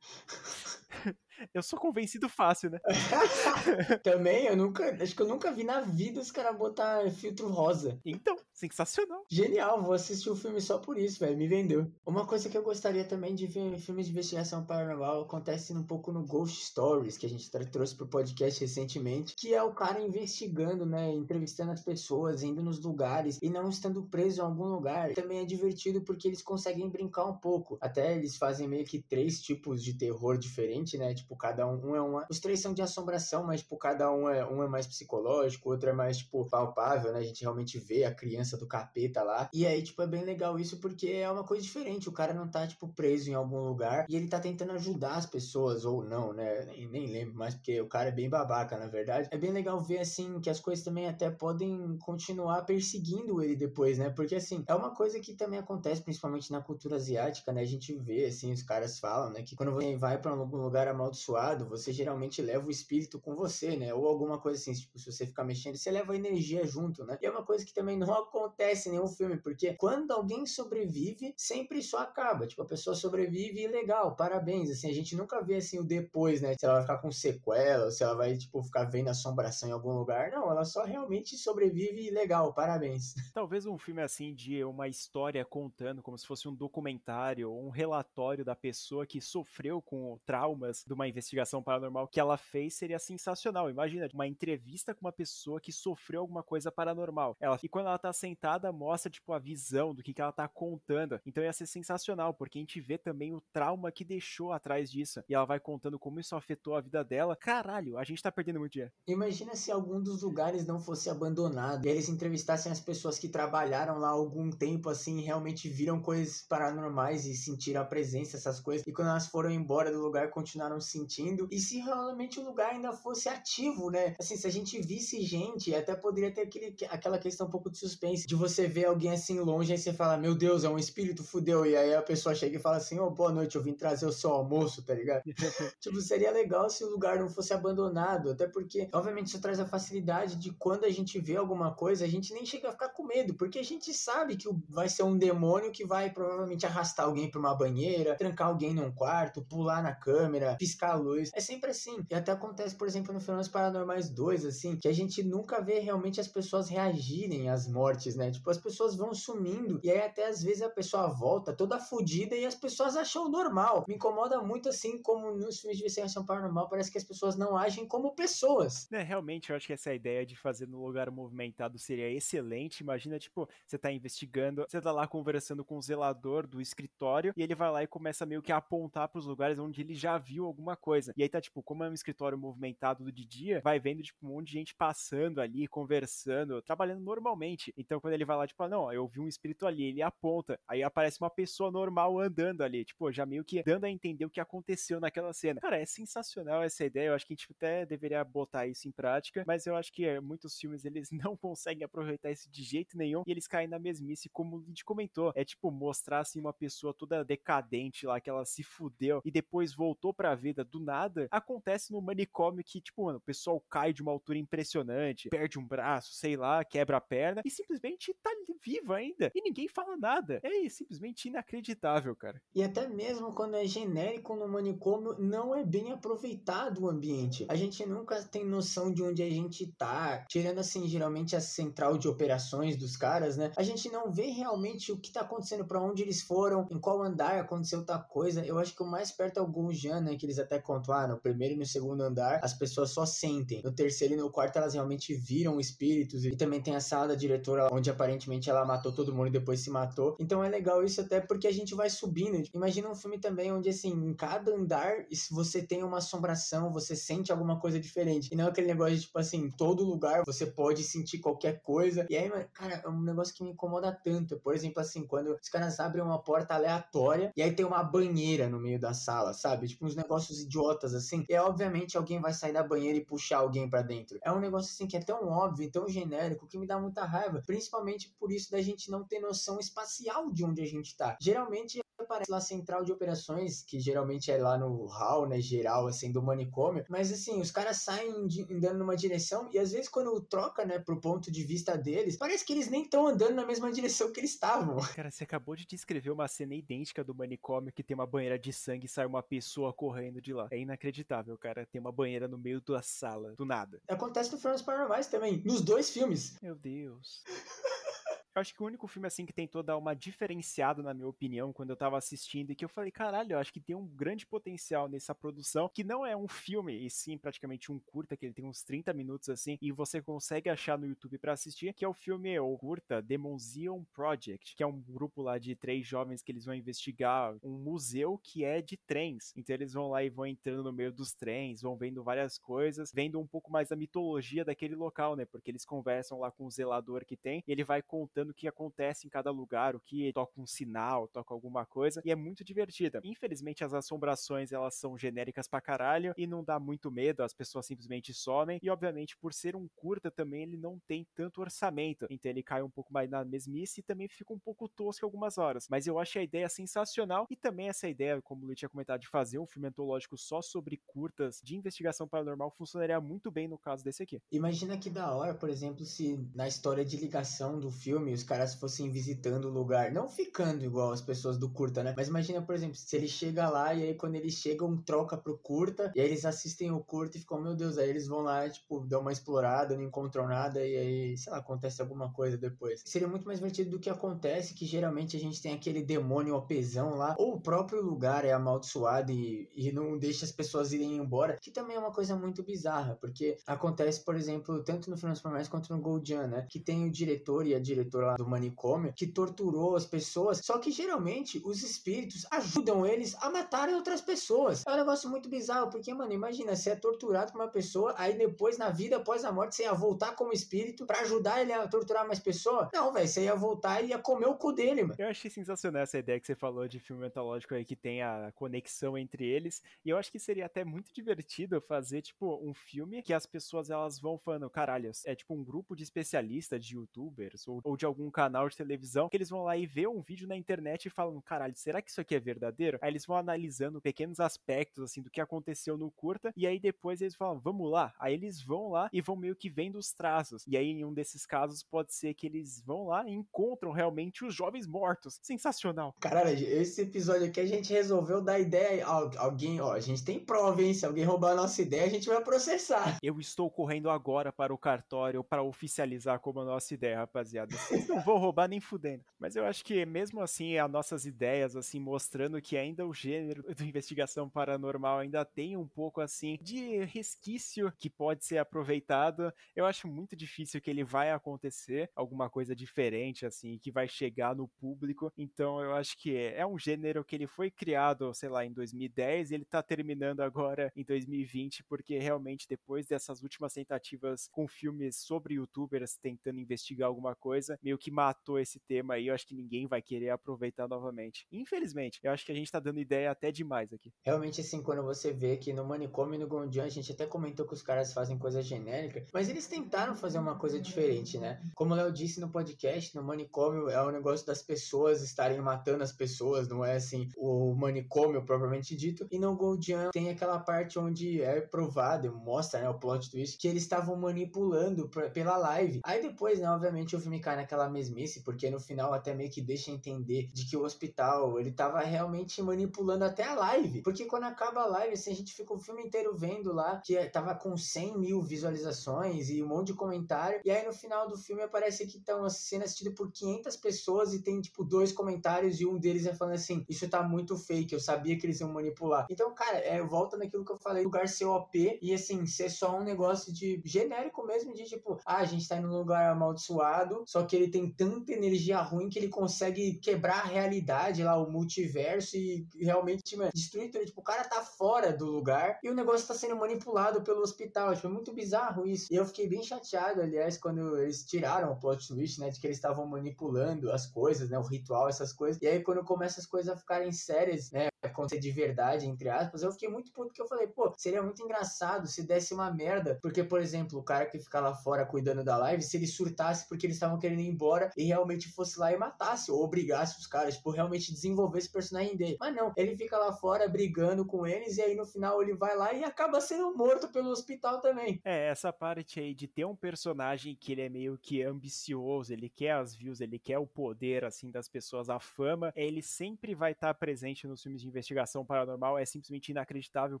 Eu sou convencido fácil, né? Também, eu nunca. Acho que eu nunca vi na vida os caras botar filtro rosa. Então, sensacional. Genial, vou assistir o filme só por isso, velho. Me vendeu. Uma coisa que eu gostaria também de ver em filmes de investigação paranormal acontece um pouco no Ghost Stories, que a gente trouxe pro podcast recentemente, que é o cara investigando, né? Entrevistando as pessoas, indo nos lugares e não estando preso em algum lugar. Também é divertido porque eles conseguem brincar um pouco. Até eles fazem meio que três tipos de terror diferente, né? Tipo, cada um, um é uma. Os três são de assombração, mas, tipo, cada um é, um é mais psicológico, outro é mais, tipo, palpável, né? A gente realmente vê a criança do capeta lá. E aí, tipo, é bem legal isso porque é uma coisa diferente. O cara não tá, tipo, preso em algum lugar e ele tá tentando ajudar as pessoas, ou não, né? Nem, nem lembro mais, porque o cara é bem babaca, na verdade. É bem legal ver, assim, que as coisas também até podem continuar perseguindo ele depois, né? Porque, assim, é uma coisa que também acontece, principalmente na cultura asiática, né? A gente vê, assim, os caras falam, né? Que quando você vai para algum lugar amaldiçoado, amaldiçoado, você geralmente leva o espírito com você, né? Ou alguma coisa assim, tipo, se você ficar mexendo, você leva a energia junto, né? E é uma coisa que também não acontece em nenhum filme, porque quando alguém sobrevive, sempre isso acaba. Tipo, a pessoa sobrevive e legal, parabéns. Assim, a gente nunca vê assim o depois, né? Se ela vai ficar com sequela, se ela vai, tipo, ficar vendo assombração em algum lugar. Não, ela só realmente sobrevive e legal, parabéns. Talvez um filme assim de uma história contando, como se fosse um documentário ou um relatório da pessoa que sofreu com traumas de uma investigação paranormal que ela fez seria sensacional. Imagina, uma entrevista com uma pessoa que sofreu alguma coisa paranormal. Ela, e quando ela tá sentada, mostra, tipo, a visão do que, que ela tá contando. Então ia ser sensacional, porque a gente vê também o trauma que deixou atrás disso. E ela vai contando como isso afetou a vida dela. Caralho, a gente tá perdendo muito dinheiro. Imagina se algum dos lugares não fosse abandonado e eles entrevistassem as pessoas que trabalharam lá algum tempo assim realmente viram coisas paranormais e sentiram a presença, essas coisas. E quando elas foram embora do lugar, continuaram sentindo e se realmente o lugar ainda fosse ativo, né? Assim, se a gente visse gente, até poderia ter aquele, aquela questão um pouco de suspense, de você ver alguém assim longe e você fala, meu Deus, é um espírito, fudeu. E aí a pessoa chega e fala assim, ô, oh, boa noite, eu vim trazer o seu almoço, tá ligado? tipo, seria legal se o lugar não fosse abandonado, até porque, obviamente, isso traz a facilidade de quando a gente vê alguma coisa, a gente nem chega a ficar com medo, porque a gente sabe que vai ser um demônio que vai provavelmente arrastar alguém pra uma banheira, trancar alguém num quarto, pular na câmera, piscar a luz. É sempre assim. E até acontece, por exemplo, no Fenômenos Paranormais 2, assim, que a gente nunca vê realmente as pessoas reagirem às mortes, né? Tipo, as pessoas vão sumindo e aí até às vezes a pessoa volta toda fodida e as pessoas acham normal. Me incomoda muito assim como nos filmes de investigação paranormal parece que as pessoas não agem como pessoas. É, realmente eu acho que essa ideia de fazer no lugar movimentado seria excelente. Imagina, tipo, você tá investigando, você tá lá conversando com o zelador do escritório e ele vai lá e começa meio que a apontar para os lugares onde ele já viu alguma coisa. E aí tá tipo, como é um escritório movimentado de dia, vai vendo tipo um monte de gente passando ali, conversando, trabalhando normalmente. Então quando ele vai lá tipo, não, eu vi um espírito ali, ele aponta, aí aparece uma pessoa normal andando ali, tipo, já meio que dando a entender o que aconteceu naquela cena. Cara, é sensacional essa ideia. Eu acho que a gente até deveria botar isso em prática, mas eu acho que é, muitos filmes eles não conseguem aproveitar isso de jeito nenhum e eles caem na mesmice, como o Lid comentou. É tipo mostrar assim uma pessoa toda decadente lá, que ela se fudeu e depois voltou pra vida do nada. Acontece no manicômio que, tipo, mano, o pessoal cai de uma altura impressionante, perde um braço, sei lá, quebra a perna e simplesmente tá vivo ainda. E ninguém fala nada. É simplesmente inacreditável, cara. E até mesmo quando é genérico no manicômio, não é bem aproveitado o ambiente. A gente nunca tem noção de onde a gente tá. Tirando assim, geralmente a central de operações dos caras, né? A gente não vê realmente o que tá acontecendo, para onde eles foram, em qual andar aconteceu tal coisa. Eu acho que o mais perto é o Gonjan, né? Que eles até contam, ah, no primeiro e no segundo andar, as pessoas só sentem. No terceiro e no quarto, elas realmente viram espíritos. E também tem a sala da diretora, onde aparentemente ela matou todo mundo e depois se matou. Então é legal isso até porque a gente vai subindo. Imagina um filme também onde, assim, em cada andar, você tem uma assombração, você sente alguma coisa diferente. E não aquele negócio de, tipo assim, em todo lugar você pode sentir qualquer coisa. E aí, cara, é um negócio que me incomoda tanto. Por exemplo, assim, quando os caras abrem uma porta aleatória e aí tem uma banheira no meio da sala, sabe? Tipo, uns negócios idiotas, assim. E obviamente alguém vai sair da banheira e puxar alguém para dentro. É um negócio, assim, que é tão óbvio, tão genérico, que me dá muita raiva. Principalmente por isso da gente não ter noção espacial de onde a gente tá. Geralmente aparece lá central de operações, que geralmente é lá no hall, né, geral, assim, do manicômio. Mas, assim, os caras saem andando numa direção e às vezes quando troca, né, pro ponto de vista deles, parece que eles nem estão andando na mesma direção que eles estavam. Cara, você acabou de descrever uma cena idêntica do manicômio que tem uma banheira de sangue e sai uma pessoa correndo de lá. É inacreditável, cara. Tem uma banheira no meio da sala, do nada. Acontece no Filmes Paranormais também, nos dois filmes. Meu Deus. Eu acho que o único filme, assim, que tentou dar uma diferenciada, na minha opinião, quando eu tava assistindo, e que eu falei, caralho, eu acho que tem um grande potencial nessa produção, que não é um filme, e sim praticamente um curta, que ele tem uns 30 minutos, assim, e você consegue achar no YouTube para assistir, que é o filme, o curta, The Museum Project, que é um grupo lá de três jovens que eles vão investigar um museu que é de trens. Então eles vão lá e vão entrando no meio dos trens, vão vendo várias coisas, vendo um pouco mais a mitologia daquele local, né? Porque eles conversam lá com o zelador que tem, e ele vai contando o que acontece em cada lugar, o que toca um sinal, toca alguma coisa, e é muito divertida. Infelizmente, as assombrações elas são genéricas pra caralho e não dá muito medo, as pessoas simplesmente somem, e obviamente, por ser um curta também, ele não tem tanto orçamento, então ele cai um pouco mais na mesmice e também fica um pouco tosco algumas horas. Mas eu achei a ideia sensacional e também essa ideia, como o Luiz tinha comentado, de fazer um filme antológico só sobre curtas de investigação paranormal funcionaria muito bem no caso desse aqui. Imagina que da hora, por exemplo, se na história de ligação do filme os caras fossem visitando o lugar, não ficando igual as pessoas do curta, né? Mas imagina, por exemplo, se ele chega lá e aí quando eles chegam, troca pro curta, e aí eles assistem o curta e ficam, meu Deus, aí eles vão lá, tipo, dão uma explorada, não encontram nada, e aí, sei lá, acontece alguma coisa depois. Seria muito mais divertido do que acontece, que geralmente a gente tem aquele demônio opesão lá, ou o próprio lugar é amaldiçoado e, e não deixa as pessoas irem embora, que também é uma coisa muito bizarra, porque acontece, por exemplo, tanto no Final Fantasy quanto no Goldian, né? Que tem o diretor e a diretora lá do manicômio que torturou as pessoas. Só que geralmente os espíritos ajudam eles a matarem outras pessoas. É um negócio muito bizarro, porque, mano, imagina, você é torturado por uma pessoa, aí depois, na vida após a morte, você ia voltar como espírito para ajudar ele a torturar mais pessoas? Não, velho, você ia voltar e ia comer o cu dele, mano. Eu achei sensacional essa ideia que você falou de filme mitológico aí que tem a conexão entre eles. E eu acho que seria até muito divertido fazer, tipo, um filme que as pessoas elas vão falando, caralho, é tipo um grupo de especialistas, de youtubers ou, ou de algum canal de televisão, que eles vão lá e ver um vídeo na internet e falam, caralho, será que isso aqui é verdadeiro? Aí eles vão analisando pequenos aspectos, assim, do que aconteceu no curta, e aí depois eles falam, vamos lá. Aí eles vão lá e vão meio que vendo os traços. E aí, em um desses casos, pode ser que eles vão lá e encontram realmente os jovens mortos. Sensacional. Caralho, esse episódio aqui a gente resolveu dar ideia. Alguém, ó, a gente tem prova, hein? Se alguém roubar a nossa ideia, a gente vai processar. Eu estou correndo agora para o cartório para oficializar como a nossa ideia, rapaziada. Vocês não vão roubar nem fudendo. Mas eu acho que mesmo assim, as nossas ideias, assim, mostrando que ainda o gênero de investigação paranormal ainda tem um pouco, assim, de resquício que pode ser aproveitado. Eu acho muito difícil que ele vai acontecer alguma coisa diferente, assim, que vai chegar no público. Então eu acho que é, é um gênero que ele foi criado, sei lá, em 2010 e ele tá terminando agora em 2020, porque realmente depois dessas últimas tentativas com filmes sobre youtubers tentando investigar alguma coisa, meio que matou esse tema aí. Eu acho que ninguém vai querer aproveitar novamente. Infelizmente, eu acho que a gente tá dando ideia até demais aqui. Realmente, assim, quando você vê que no Manicômio e no Gondian, a gente até comentou que os caras fazem coisa genérica, mas eles tentaram fazer uma coisa diferente, né? Como o Léo disse no podcast, no Manicômio é o negócio das pessoas estarem matando as pessoas, não é assim o manicômio propriamente dito. E no Goldian tem aquela parte onde é provado, mostra, né, o plot twist, que eles estavam manipulando pra, pela live. Aí depois, né, obviamente o filme cai naquela mesmice, porque no final até meio que deixa entender de que o hospital, ele tava realmente manipulando até a live. Porque quando acaba a live, assim, a gente fica o filme inteiro vendo lá que tava com 100 mil visualizações e um monte de comentário. E aí no final do filme aparece que estão sendo assistido por 500 pessoas e tem, tipo, dois comentários e um deles é falando assim, isso tá muito fake, eu sabia que eles iam manipular. Então, cara, é, volta naquilo que eu falei, lugar ser OP e, assim, ser só um negócio de genérico mesmo, de tipo, ah, a gente tá em um lugar amaldiçoado, só que ele tem tanta energia ruim que ele consegue quebrar a realidade lá, o multiverso e realmente, mano, destruir tudo. Tipo, o cara tá fora do lugar e o negócio tá sendo manipulado pelo hospital. Tipo, é muito bizarro isso. E eu fiquei bem chateado, aliás, quando eles tiraram o plot twist, né, de que eles estavam manipulando as coisas, né, o ritual, essas coisas. E aí, quando começa as coisas a ficarem sérias, né, acontecer de verdade, entre aspas, eu fiquei muito puto que eu falei, pô, seria muito engraçado se desse uma merda, porque, por exemplo, o cara que fica lá fora cuidando da live, se ele surtasse porque eles estavam querendo ir embora e realmente fosse lá e matasse, ou obrigasse os caras, tipo, realmente desenvolver esse personagem dele. Mas não, ele fica lá fora brigando com eles e aí no final ele vai lá e acaba sendo morto pelo hospital também. É, essa parte aí de ter um personagem que ele é meio que ambicioso, ele quer as views, ele quer o poder, assim, das pessoas, a fama, ele sempre vai estar presente nos filmes de investigação paranormal, é simplesmente inacreditável,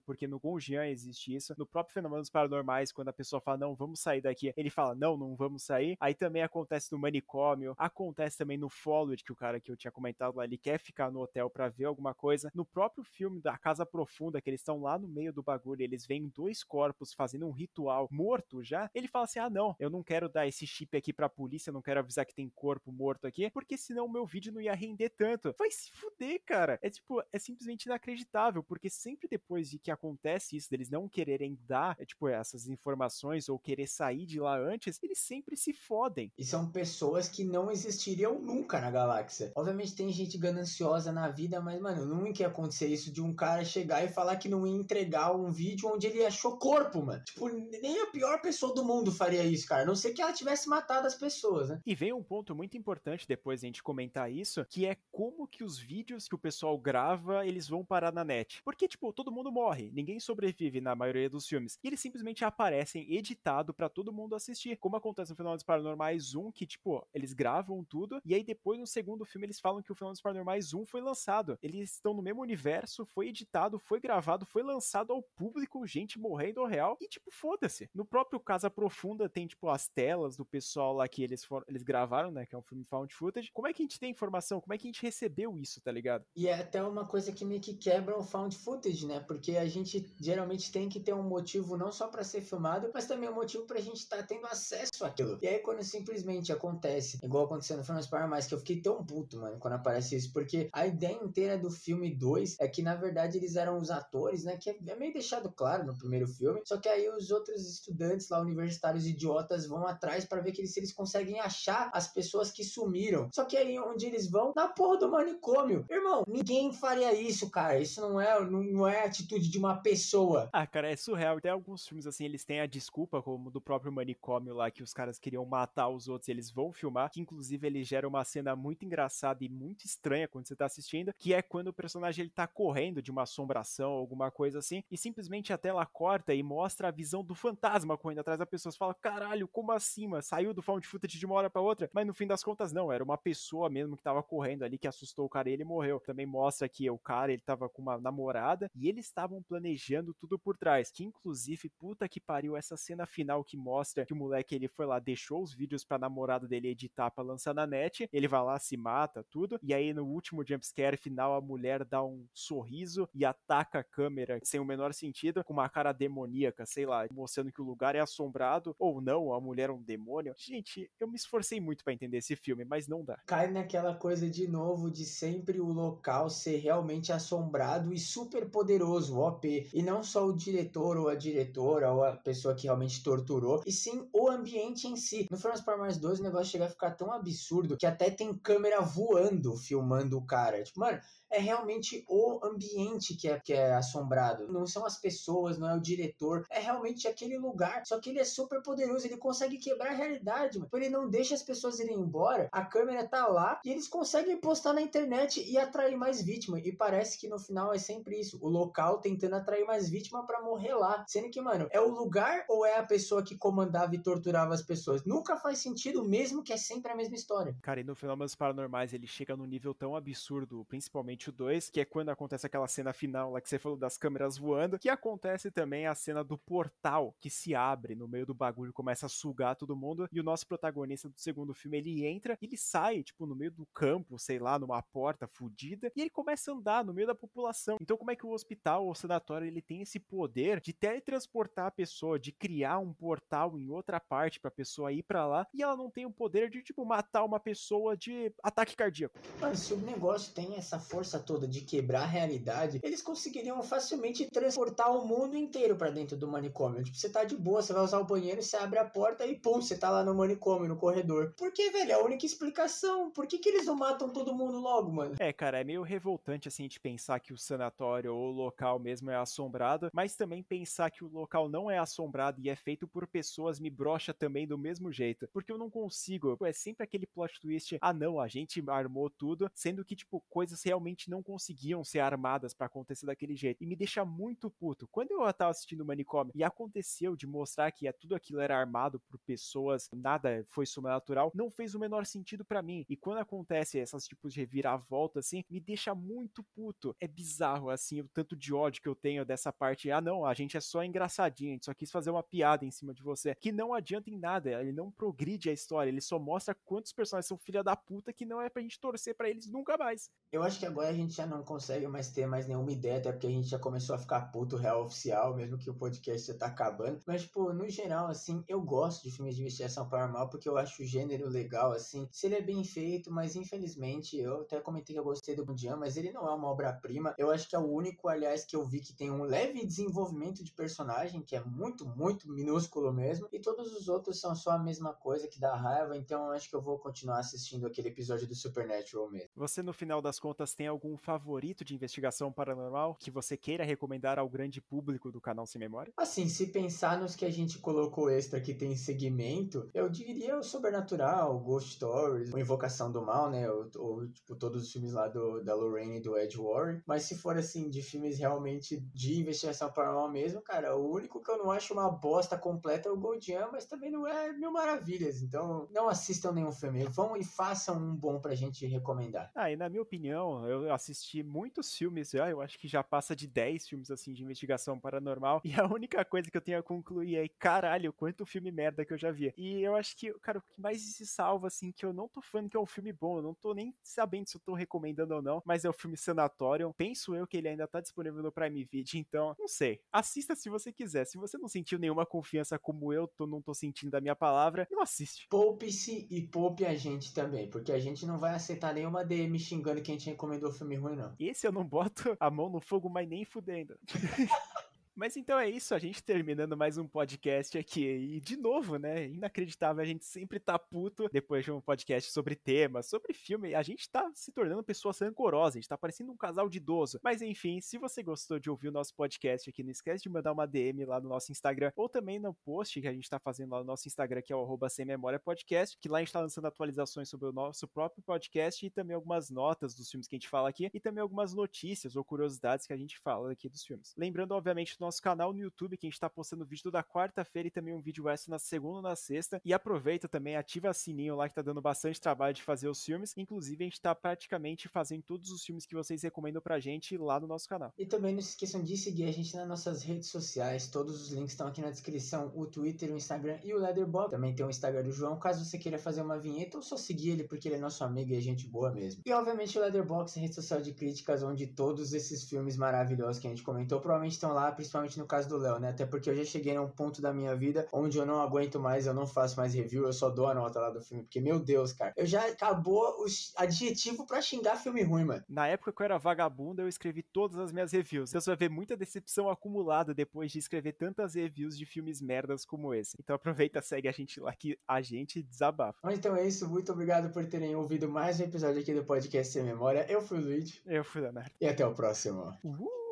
porque no Gonjian existe isso, no próprio Fenômenos Paranormais, quando a pessoa fala, não, vamos sair daqui, ele fala, não, não vamos sair, aí também acontece no manicômio, acontece também no Followed, que o cara que eu tinha comentado lá, ele quer ficar no hotel para ver alguma coisa, no próprio filme da Casa Profunda, que eles estão lá no meio do bagulho, eles veem dois corpos fazendo um ritual morto já, ele fala assim, ah, não, eu não quero dar esse chip aqui pra polícia, não quero avisar que tem corpo morto aqui, porque senão o meu vídeo não ia render tanto. Vai se fuder, cara. É tipo, é simplesmente inacreditável, porque sempre depois de que acontece isso, deles não quererem dar, é, tipo, essas informações ou querer sair de lá antes, eles sempre se fodem. E são pessoas que não existiriam nunca na galáxia. Obviamente tem gente gananciosa na vida, mas, mano, nunca ia acontecer isso de um cara chegar e falar que não ia entregar um vídeo onde ele achou corpo, mano. Tipo, nem a pior pessoa do mundo faria isso, cara. A não ser que ela tivesse matado as pessoas, né? E vem um ponto muito importante depois a gente comentar isso, que é como que os vídeos que o pessoal grava, eles vão parar na net. Porque, tipo, todo mundo morre, ninguém sobrevive na maioria dos filmes. E eles simplesmente aparecem editado para todo mundo assistir. Como acontece no Fenômenos Paranormais 1, que, tipo, eles gravam tudo, e aí depois no segundo filme eles falam que o Fenômenos Paranormais 1 foi lançado. Eles estão no mesmo universo, foi editado, foi gravado, foi lançado ao público, gente morrendo real, e tipo, foda-se. No próprio Casa Profunda tem, tipo, as telas do pessoal lá que eles, eles gravaram, né, que é um filme found footage. Como é que a gente tem informação? Como é que a gente recebeu isso, tá ligado? E é até uma coisa que meio que quebra o found footage, né? Porque a gente geralmente tem que ter um motivo não só para ser filmado, mas também um motivo pra gente estar tá tendo acesso àquilo. E aí quando simplesmente acontece, igual aconteceu no Filmes para Mais, que eu fiquei tão puto, mano, quando aparece isso, porque a ideia inteira do filme 2 é que na verdade eles eram os atores, né? Que é meio deixado claro no primeiro filme, só que aí os outros estudantes lá, universitários idiotas, vão atrás para ver que eles, se eles conseguem achar as pessoas que sumiram. Só que aí onde eles vão? Na porra do manicômio. Irmão, ninguém faria isso, cara. Isso não é, não é atitude de uma pessoa. Ah, cara, é surreal. Tem alguns filmes assim, eles têm a desculpa, como do próprio manicômio lá, que os caras queriam matar os outros e eles vão filmar, que inclusive ele gera uma cena muito engraçada e muito estranha quando você tá assistindo, que é quando o personagem ele tá correndo de uma assombração, alguma coisa assim, e simplesmente a tela corta e mostra a visão do fantasma correndo atrás da pessoa. Você fala, caralho, como assim, mano? Saiu do found footage de uma hora pra outra? Mas no fim das contas, não, era uma pessoa mesmo que tava correndo ali, que assustou o cara e ele morreu. Também mostra que o cara, ele tava com uma namorada e eles estavam planejando tudo por trás, que inclusive, puta que pariu, essa cena final que mostra que o moleque, ele foi lá, deixou os vídeos pra namorada dele editar pra lançar na net, ele vai lá, se mata, tudo, e aí no último jumpscare final, a mulher dá um sorriso e ataca a câmera sem o menor sentido, com uma cara demoníaca, sei lá, mostrando que o lugar é assombrado, ou não, a mulher é um demônio. Gente, eu me esforcei muito para entender esse filme, mas não dá. Cai naquela coisa de novo de sempre o local ser realmente assombrado e super poderoso, OP. E não só o diretor ou a diretora ou a pessoa que realmente torturou, e sim o ambiente em si. No Transformers 2 o negócio chega a ficar tão absurdo que até tem câmera voando filmando o cara. Tipo, mano, é realmente o ambiente que é, que é assombrado. Não são as pessoas, não é o diretor. É realmente aquele lugar. Só que ele é super poderoso, ele consegue quebrar a realidade, mano. Ele não deixa as pessoas irem embora. A câmera tá lá e eles conseguem postar na internet e atrair mais vítimas. E parece que no final é sempre isso. O local tentando atrair mais vítima para morrer lá. Sendo que, mano, é o lugar ou é a pessoa que comandava e torturava as pessoas? Nunca faz sentido, mesmo que é sempre a mesma história. Cara, e no Fenômenos Paranormais ele chega num nível tão absurdo, principalmente 2, que é quando acontece aquela cena final lá que você falou das câmeras voando, que acontece também a cena do portal que se abre no meio do bagulho, começa a sugar todo mundo, e o nosso protagonista do segundo filme, ele entra, ele sai, tipo, no meio do campo, sei lá, numa porta fodida, e ele começa a andar no meio da população. Então como é que o hospital ou sanatório, ele tem esse poder de teletransportar a pessoa, de criar um portal em outra parte pra pessoa ir para lá, e ela não tem o poder de, tipo, matar uma pessoa de ataque cardíaco. Mas se o negócio tem essa força toda de quebrar a realidade, eles conseguiriam facilmente transportar o mundo inteiro para dentro do manicômio. Tipo, você tá de boa, você vai usar o banheiro, você abre a porta e pum, você tá lá no manicômio, no corredor. Por que, velho? É a única explicação. Por que, que eles não matam todo mundo logo, mano? É, cara, é meio revoltante assim de pensar que o sanatório ou o local mesmo é assombrado, mas também pensar que o local não é assombrado e é feito por pessoas me brocha também do mesmo jeito. Porque eu não consigo. É sempre aquele plot twist. Ah, não, a gente armou tudo, sendo que, tipo, coisas realmente não conseguiam ser armadas para acontecer daquele jeito. E me deixa muito puto. Quando eu tava assistindo o manicômio e aconteceu de mostrar que é, tudo aquilo era armado por pessoas, nada foi sobrenatural, não fez o menor sentido para mim. E quando acontece essas tipos de reviravolta assim, me deixa muito puto. É bizarro assim o tanto de ódio que eu tenho dessa parte. Ah, não, a gente é só engraçadinho, a gente só quis fazer uma piada em cima de você, que não adianta em nada, ele não progride a história, ele só mostra quantos personagens são filha da puta que não é pra gente torcer para eles nunca mais. Eu acho que agora a gente já não consegue mais ter mais nenhuma ideia, até porque a gente já começou a ficar puto real oficial, mesmo que o podcast já tá acabando. Mas, tipo, no geral, assim, eu gosto de filmes de investigação paranormal porque eu acho o gênero legal, assim. Se ele é bem feito, mas infelizmente, eu até comentei que eu gostei do Bundian, mas ele não é uma obra-prima. Eu acho que é o único, aliás, que eu vi que tem um leve desenvolvimento de personagem, que é muito, muito minúsculo mesmo. E todos os outros são só a mesma coisa que dá raiva, então eu acho que eu vou continuar assistindo aquele episódio do Supernatural mesmo. Você, no final das contas, tem algum favorito de investigação paranormal que você queira recomendar ao grande público do canal Sem Memória? Assim, se pensar nos que a gente colocou extra que tem segmento, eu diria o Sobrenatural, Ghost Stories, o Invocação do Mal, né? Ou, ou tipo, todos os filmes lá do, da Lorraine e do Ed Warren. Mas se for assim, de filmes realmente de investigação paranormal mesmo, cara, o único que eu não acho uma bosta completa é o Goldian, mas também não é mil maravilhas. Então, não assistam nenhum filme. Vão e façam um bom pra gente recomendar. Ah, e na minha opinião, eu assisti muitos filmes já, eu acho que já passa de 10 filmes assim de investigação paranormal, e a única coisa que eu tenho a concluir é, caralho, quanto filme merda que eu já vi. E eu acho que, cara, o que mais se salva, assim, que eu não tô falando que é um filme bom, eu não tô nem sabendo se eu tô recomendando ou não, mas é o filme Sanatorium. Penso eu que ele ainda tá disponível no Prime Video, então, não sei. Assista se você quiser. Se você não sentiu nenhuma confiança como eu tô, não tô sentindo da minha palavra, não assiste. Poupe-se e poupe a gente também, porque a gente não vai aceitar nenhuma DM xingando que a gente recomendou filme ruim, não. Esse eu não boto a mão no fogo, mas nem fudendo. Mas então é isso, a gente terminando mais um podcast aqui. E de novo, né? Inacreditável, a gente sempre tá puto depois de um podcast sobre temas, sobre filme. A gente tá se tornando pessoas rancorosas, a gente tá parecendo um casal de idoso. Mas enfim, se você gostou de ouvir o nosso podcast aqui, não esquece de mandar uma DM lá no nosso Instagram ou também no post que a gente tá fazendo lá no nosso Instagram, que é o sem memória podcast, que lá a gente tá lançando atualizações sobre o nosso próprio podcast e também algumas notas dos filmes que a gente fala aqui e também algumas notícias ou curiosidades que a gente fala aqui dos filmes. Lembrando, obviamente, nosso canal no YouTube, que a gente tá postando vídeo toda quarta-feira e também um vídeo extra na segunda e na sexta. E aproveita também, ativa o sininho lá que tá dando bastante trabalho de fazer os filmes. Inclusive, a gente tá praticamente fazendo todos os filmes que vocês recomendam pra gente lá no nosso canal. E também não se esqueçam de seguir a gente nas nossas redes sociais. Todos os links estão aqui na descrição: o Twitter, o Instagram e o Leatherbox. Também tem o Instagram do João, caso você queira fazer uma vinheta ou só seguir ele porque ele é nosso amigo e é gente boa mesmo. E obviamente o Leatherbox, rede social de críticas, onde todos esses filmes maravilhosos que a gente comentou provavelmente estão lá, principalmente no caso do Léo, né? Até porque eu já cheguei num ponto da minha vida onde eu não aguento mais, eu não faço mais review, eu só dou a nota lá do filme. Porque, meu Deus, cara, eu já acabou os adjetivo para xingar filme ruim, mano. Na época que eu era vagabundo, eu escrevi todas as minhas reviews. Então você vai ver muita decepção acumulada depois de escrever tantas reviews de filmes merdas como esse. Então aproveita, segue a gente lá que a gente desabafa. Mas então é isso, muito obrigado por terem ouvido mais um episódio aqui do podcast Sem Memória. Eu fui o Luigi. Eu fui o Leonardo. E até o próximo. Uh!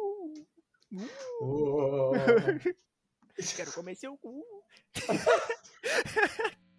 Uh. Quero comer seu cu.